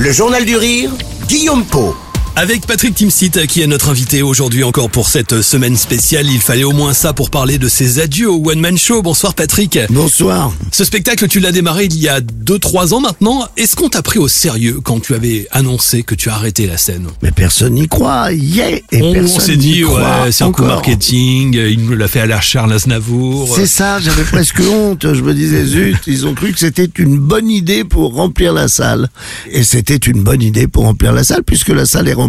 Le journal du rire, Guillaume Po. Avec Patrick Timsit qui est notre invité aujourd'hui encore pour cette semaine spéciale. Il fallait au moins ça pour parler de ses adieux au One Man Show. Bonsoir Patrick. Bonsoir. Ce spectacle, tu l'as démarré il y a 2-3 ans maintenant. Est-ce qu'on t'a pris au sérieux quand tu avais annoncé que tu as arrêté la scène? Mais personne n'y croit. Yeah, et On, personne s'est dit, ouais, c'est un coup marketing, il me l'a fait à la Charles Aznavour. C'est ça, j'avais presque honte. Je me disais, zut, ils ont cru que c'était une bonne idée pour remplir la salle. Et c'était une bonne idée pour remplir la salle, puisque la salle est remplie.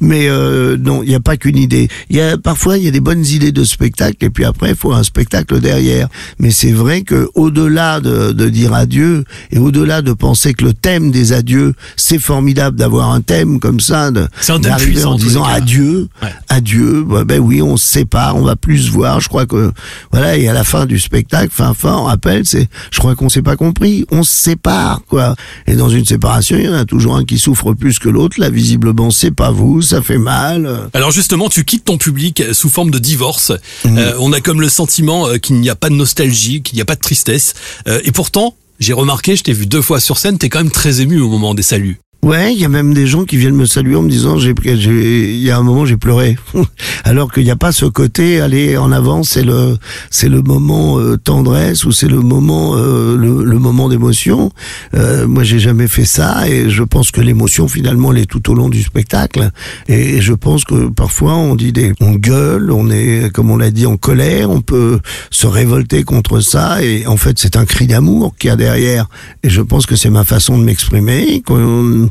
Mais euh, non, il n'y a pas qu'une idée. Il y a Parfois, il y a des bonnes idées de spectacle, et puis après, il faut un spectacle derrière. Mais c'est vrai que au-delà de, de dire adieu, et au-delà de penser que le thème des adieux, c'est formidable d'avoir un thème comme ça, d'arriver en disant adieu, Ouais. adieu, bah, ben oui, on se sépare, on va plus se voir. Je crois que voilà, et à la fin du spectacle, fin fin, on rappelle, c'est, je crois qu'on s'est pas compris, on se sépare quoi. Et dans une séparation, il y en a toujours un qui souffre plus que l'autre. Là, visiblement, c'est pas vous, ça fait mal. Alors justement, tu quittes ton public sous forme de divorce. Mmh. Euh, on a comme le sentiment euh, qu'il n'y a pas de nostalgie, qu'il n'y a pas de tristesse. Euh, et pourtant, j'ai remarqué, je t'ai vu deux fois sur scène, t'es quand même très ému au moment des saluts. Ouais, il y a même des gens qui viennent me saluer en me disant j'ai il y a un moment j'ai pleuré. Alors qu'il n'y a pas ce côté aller en avant, c'est le c'est le moment euh, tendresse ou c'est le moment euh, le, le moment d'émotion. Euh, moi j'ai jamais fait ça et je pense que l'émotion finalement elle est tout au long du spectacle et je pense que parfois on dit des on gueule, on est comme on l'a dit en colère, on peut se révolter contre ça et en fait c'est un cri d'amour qu'il y a derrière et je pense que c'est ma façon de m'exprimer qu'on-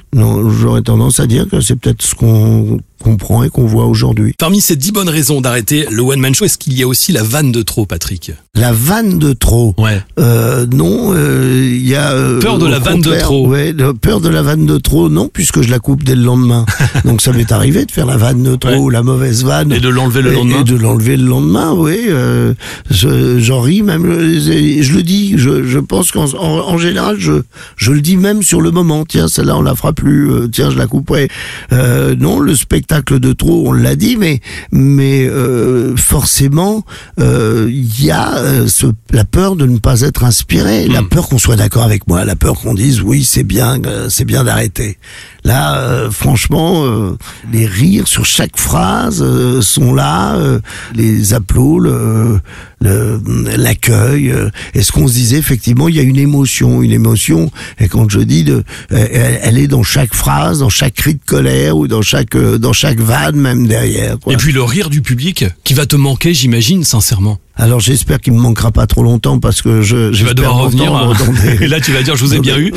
j'aurais tendance à dire que c'est peut-être ce qu'on comprend et qu'on voit aujourd'hui. Parmi ces dix bonnes raisons d'arrêter le One Man Show, est-ce qu'il y a aussi la vanne de trop, Patrick? La vanne de trop. Ouais. Euh, non, euh, il y a euh, Peur de la vanne de trop. Ouais, de- peur de la vanne de trop, non, puisque je la coupe dès le lendemain. Donc ça m'est arrivé de faire la vanne de trop, Ouais. ou la mauvaise vanne. Et de l'enlever le lendemain Et de l'enlever le lendemain, oui. Euh, je- J'en ris même. Je, je le dis. Je, je pense qu'en en, en général, je, je le dis même sur le moment. Tiens, celle-là, on la fera plus. Euh, tiens, je la couperai. Euh, non, le spectacle de trop, on l'a dit, mais mais euh, forcément, euh, il y a ce, la peur de ne pas être inspiré, la peur qu'on soit d'accord avec moi, la peur qu'on dise oui, c'est bien, euh, c'est bien d'arrêter. Là, euh, franchement, euh, les rires sur chaque phrase euh, sont là, euh, les applaudissements, le- le- l'accueil. Est-ce qu'on se disait effectivement, il y a une émotion, une émotion. Et quand je dis de, elle, elle est dans chaque phrase, dans chaque cri de colère ou dans chaque euh, dans vanne même derrière. Et puis le rire du public qui va te manquer, j'imagine, sincèrement. Alors j'espère qu'il me manquera pas trop longtemps parce que je Tu vas devoir revenir. hein. des- Et là, tu vas dire, je vous ai bien eu.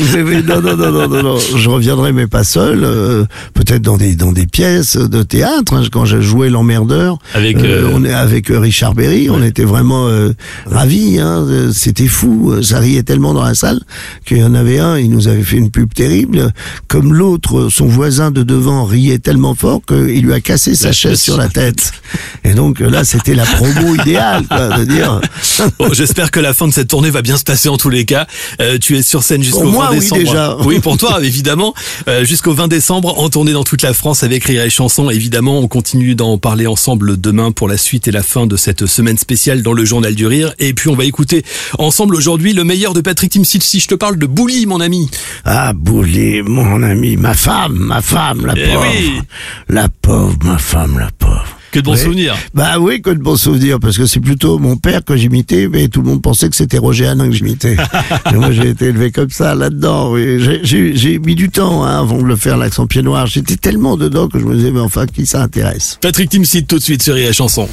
Non, non, non, non, non, non. Je reviendrai, mais pas seul. euh, Peut-être dans des dans des pièces de théâtre. hein, quand j'ai joué l'emmerdeur, Avec, euh, euh, on est avec euh, Richard Berry. On était vraiment euh, ravis. Hein, C'était fou. Ça riait tellement dans la salle qu'il y en avait un. Il nous avait fait une pub terrible. Comme l'autre, son voisin de devant riait tellement fort qu'il lui a cassé sa La chaise sur la tête. Et donc là, c'était la promo idéale, quoi, dire. Bon, J'espère que la fin de cette tournée va bien se passer en tous les cas. Euh, tu es sur scène jusqu'au Pour moi, 20 oui, décembre. déjà. Oui, pour toi, évidemment. Euh, jusqu'au 20 décembre, en tournée dans toute la France avec Rire et Chanson. Évidemment, on continue d'en parler ensemble demain pour la suite et la fin de cette semaine spéciale dans le Journal du Rire. Et puis, on va écouter ensemble aujourd'hui le meilleur de Patrick Timsit. Si je te parle de Bouli, mon ami. Ah, Boulé, mon ami, ma femme, ma femme, la Eh pauvre. oui. La pauvre, ma femme, la pauvre. Que de bons Oui. souvenirs. Bah oui, que de bons souvenirs, parce que c'est plutôt mon père que j'imitais, mais tout le monde pensait que c'était Roger Hanin que j'imitais. Et moi, j'ai été élevé comme ça, là-dedans. oui. J'ai- mis du temps hein, avant de le faire, l'accent pied noir. J'étais tellement dedans que je me disais, mais enfin, qui ça intéresse? Patrick Timsit tout de suite. Rire et chanson